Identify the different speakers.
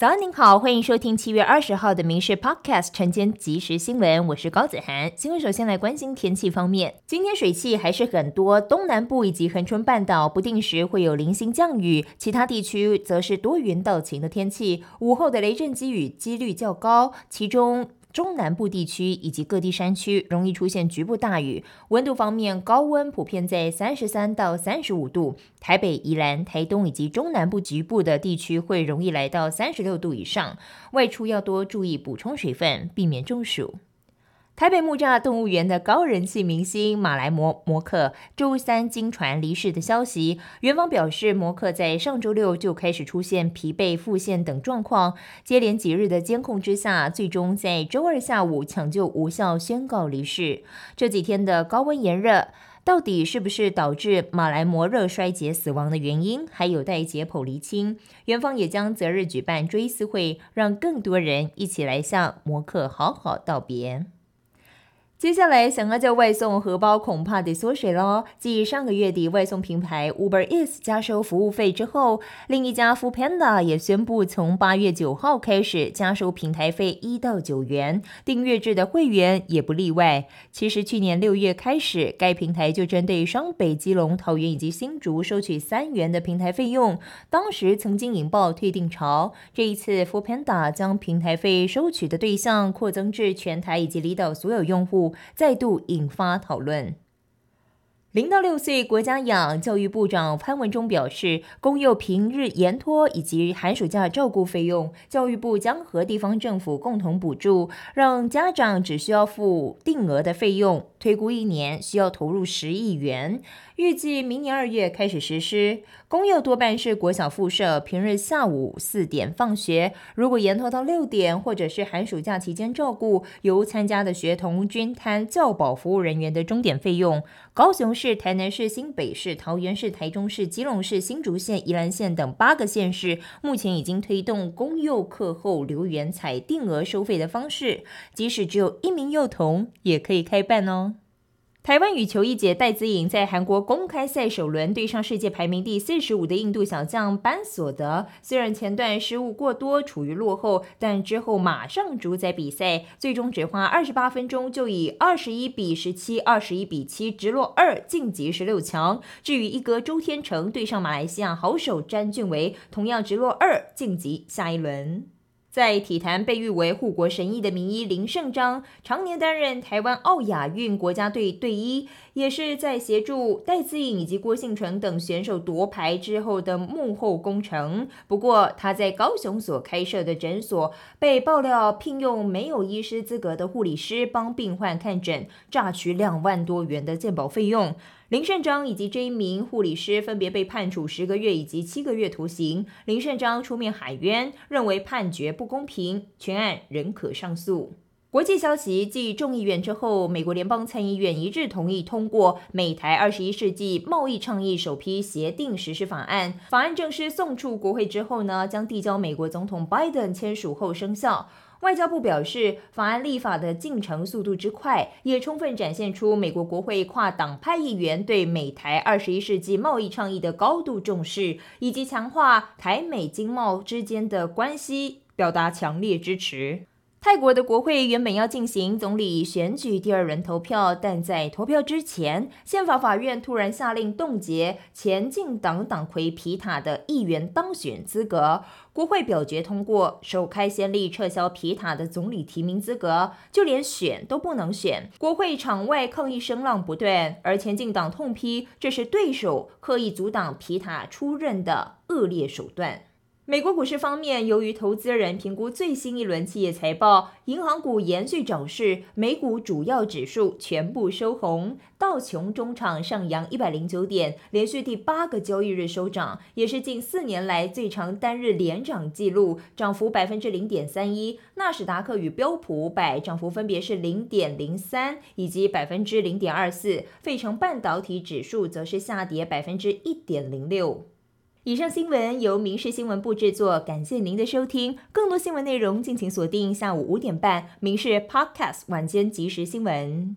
Speaker 1: 早安，您好，欢迎收听七月二十号的《民事 Podcast》晨间即时新闻，我是高子涵。新闻首先来关心天气方面，今天水汽还是很多，东南部以及恒春半岛不定时会有零星降雨，其他地区则是多云到晴的天气，午后的雷阵雨几率较高，其中。中南部地区以及各地山区容易出现局部大雨。温度方面，高温普遍在三十三到三十五度。台北、宜兰、台东以及中南部局部的地区会容易来到三十六度以上。外出要多注意补充水分，避免中暑。台北木栅动物园的高人气明星马来摩摩克周三经传离世的消息，园方表示，摩克在上周六就开始出现疲惫、腹泻等状况，接连几日的监控之下，最终在周二下午抢救无效，宣告离世。这几天的高温炎热，到底是不是导致马来摩热衰竭死亡的原因，还有待解剖厘清。园方也将择日举办追思会，让更多人一起来向摩克好好道别。接下来想要叫外送荷包，恐怕得缩水喽。继上个月底外送平台 Uber Eats 加收服务费之后，另一家 f o o Panda 也宣布从八月九号开始加收平台费一到九元，订阅制的会员也不例外。其实去年六月开始，该平台就针对双北、基隆、桃园以及新竹收取三元的平台费用，当时曾经引爆退订潮。这一次 f o o Panda 将平台费收取的对象扩增至全台以及离岛所有用户。再度引发讨论。零到六岁国家养教育部长潘文忠表示，公幼平日延托以及寒暑假照顾费用，教育部将和地方政府共同补助，让家长只需要付定额的费用，推估一年需要投入十亿元。预计明年二月开始实施。公幼多半是国小附设，平日下午四点放学，如果延拖到六点，或者是寒暑假期间照顾，由参加的学童均摊教保服务人员的终点费用。高雄市、台南市、新北市、桃园市、台中市、基隆市、新竹县、宜兰县等八个县市，目前已经推动公幼课后留园采定额收费的方式，即使只有一名幼童，也可以开办哦。台湾羽球一姐戴资颖在韩国公开赛首轮对上世界排名第四十五的印度小将班索德，虽然前段失误过多，处于落后，但之后马上主宰比赛，最终只花二十八分钟就以二十一比十七、二十一比七直落二晋级十六强。至于一哥周天成对上马来西亚好手詹俊维，同样直落二晋级下一轮。在体坛被誉为护国神医的名医林胜章，常年担任台湾奥亚运国家队队医，也是在协助戴资颖以及郭幸成等选手夺牌之后的幕后功臣。不过，他在高雄所开设的诊所被爆料聘用没有医师资格的护理师帮病患看诊，榨取两万多元的健保费用。林胜章以及这一名护理师分别被判处十个月以及七个月徒刑。林胜章出面喊冤，认为判决不公平，全案仍可上诉。国际消息：继众议院之后，美国联邦参议院一致同意通过美台二十一世纪贸易倡议首批协定实施法案。法案正式送出国会之后呢，将递交美国总统拜登签署后生效。外交部表示，法案立法的进程速度之快，也充分展现出美国国会跨党派议员对美台二十一世纪贸易倡议的高度重视，以及强化台美经贸之间的关系，表达强烈支持。泰国的国会原本要进行总理选举第二轮投票，但在投票之前，宪法法院突然下令冻结前进党党魁皮塔的议员当选资格。国会表决通过，首开先例撤销皮塔的总理提名资格，就连选都不能选。国会场外抗议声浪不断，而前进党痛批这是对手刻意阻挡皮塔出任的恶劣手段。美国股市方面，由于投资人评估最新一轮企业财报，银行股延续涨势，美股主要指数全部收红，道琼中场上扬一百零九点，连续第八个交易日收涨，也是近四年来最长单日连涨纪录，涨幅百分之零点三一。纳斯达克与标普五百涨幅分别是零点零三以及百分之零点二四，费城半导体指数则是下跌百分之一点零六。以上新闻由民事新闻部制作，感谢您的收听。更多新闻内容，敬请锁定下午五点半《民事 Podcast 晚间即时新闻》。